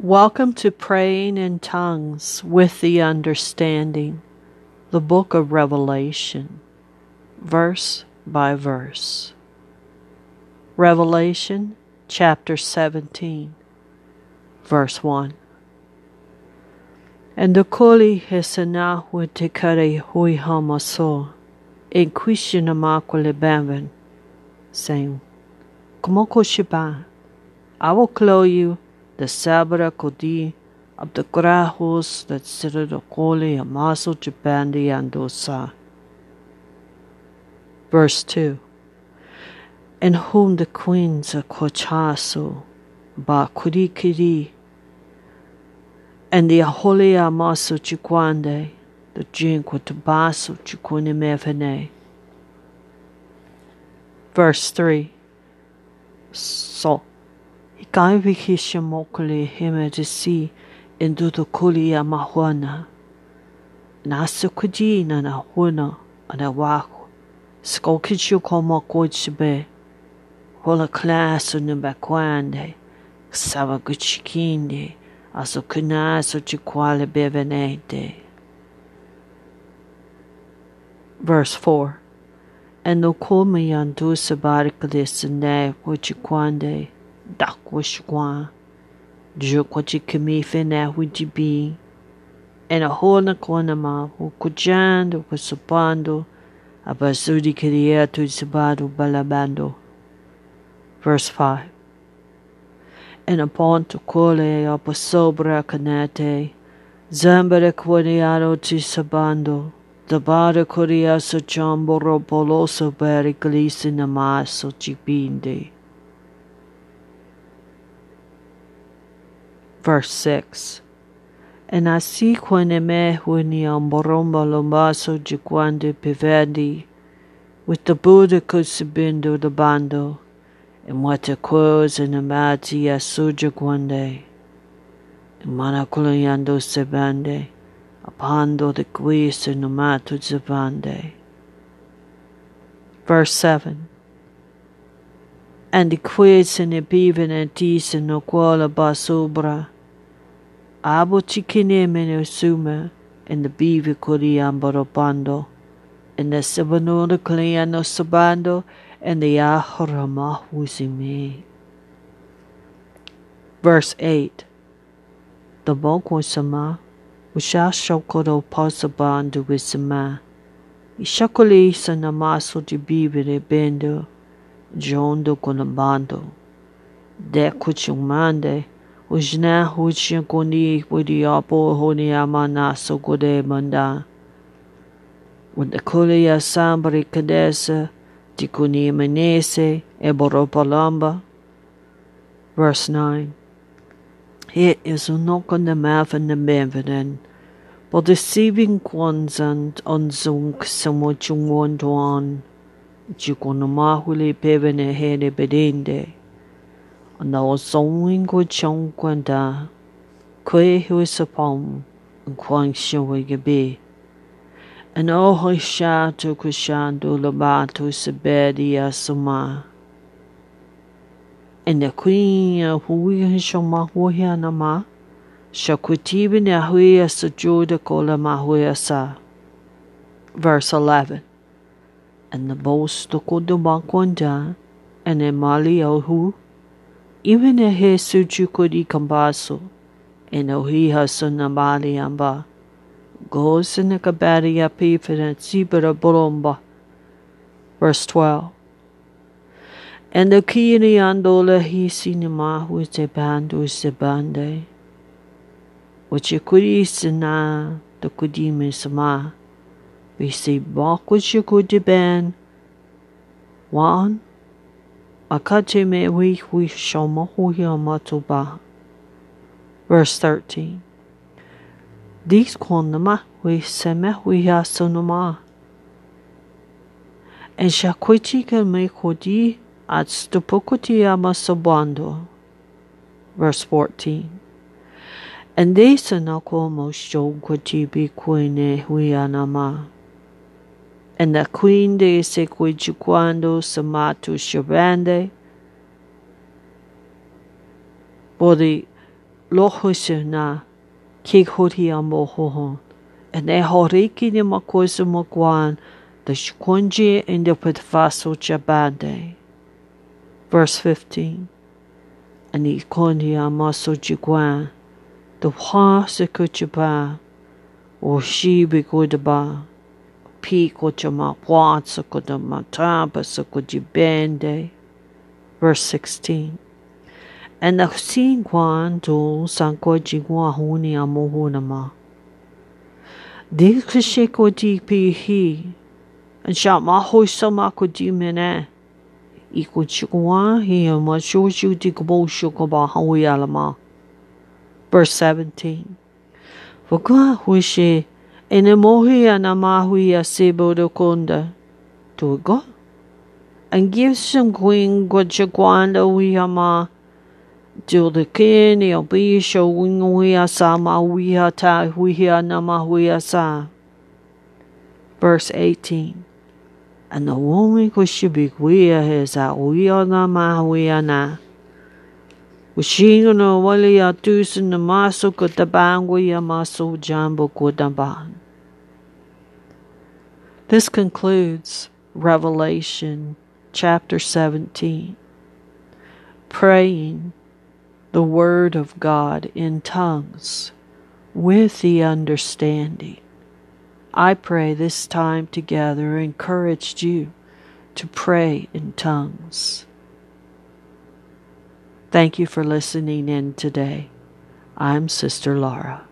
Welcome to Praying in Tongues with the Understanding, the book of Revelation, verse by verse. Revelation chapter 17, verse 1. And the koli hesana te kare hui hamaso, in banvan, saying, Komoko shiba, I will clothe you the sabra kodi of the grahos the koli amaso jibandi andosa. Verse 2 In whom the queens are kochaso, ba kurikiri, and the holy amaso chikwande, the jinko tabaso chikuni mevene. Verse 3 So Ikaivikisha mokuli himedisi indudu kuli ya mahuana. Nasa kujina na huna ana waku. Skokichu koma kochibe. Hola klasu numbakwande. Sava guchikinde. Aso kunaso chikwale bevenete. Verse 4 And no kome yandusa barikalisane kuchikwande dakwashwa jokwachi kami fena hujibi and a hona kona ma hukujando kusupando abasudi kiria tu sabado balabando. Verse 5 and upon to kole aposobra kanate zambara kwaniano ti sabando Dabara korea so chamboro poloso beri glisi namaso Verse 6 And así cuando me boromba lombaso jikwande pivendi, with the Buddha kusubindo the bando, and wata quos and amati asuja guande, and manakulayando sebande, apando the quis and amatu zavande. Verse 7 and the quiz and the beaven and tis and no quala basubra. Abo chikine mene suma and the beaver kuri ambaropando and the sabanura kliano sabando and the ahorama me. Verse 8 The bokwa sama usha shokoro pasabandu wisama. Ishakuli sanamaso di bibere bendo. jondo konambando. De kuchumande, ujna huchin koni widi apo honi amana sogode manda. Wanda kulia sambari kadesa, tikuni manese, eboropalamba. Verse 9. It is a Het is unokken de maven de mevenen, but deceiving ones and unzunk somewhat yung one Chikono mahuli pevene hele bedende. Na o songwing ko chong kwanda. Kwe hui sapong. Kwang shiwe gebe. And o hoi sha to kushando labato sebedi asuma. And the queen of hui shoma hui anama. Shakutibi ne hui asa juda kola mahui asa. Verse 11 and the bosto kodomakonda and e mali ohu, even a Sujukuri Kambaso, and Ohiha Sunamali Amba, Gosena Kabaria Pifin Zibra Boromba. Verse 12. And the Kiri Andola Hisinamahu Zebandu Zebande, Wachikuri Sina, the Kudime Sama, Visi Bakwachikudi Ben, 1. Akajime wi wi shomo matuba. Verse 13. Dies quandama wi seme wi yasunuma. En at stupukuti amasobando. Verse 14. And they sanako mo shokuti bi kuine anama the queen de Sequichuquando Samatu Shabande for the lohusu na kig hoti. And e horiki ni makosu makwan the shkunji in the pitfaso jabande. Verse 15. And he kondi a maso jiguan, the hwa se kuchaba, o shi bi kudaba, pi kochama hwa se kudama taba se kujibende. Verse 16. And the sin kwan do sanko jigwa huni a mohunama. Di kishiko di pi hi, and sha ma hoi sama ko di mene. I ko chikwa hi a ma shoshu di kubo shoko ba alama. Verse 17. Waka hui she, ene mohi a na mahui a sebo do konda. To? And give some queen go chikwanda wi ama. Til the kini o bi sho wing wi a sa ma wi ha ta hui a na ma hui a sa. Verse 18. And the woman ko shibi wi a he sa wi a na ma hui a na. Wishingo no wali a tusin na maso ko tabangwi a maso jambo ko taban. This concludes Revelation chapter 17. Praying the Word of God in tongues with the understanding. I pray this time together encouraged you to pray in tongues. Thank you for listening in today. I'm Sister Laura.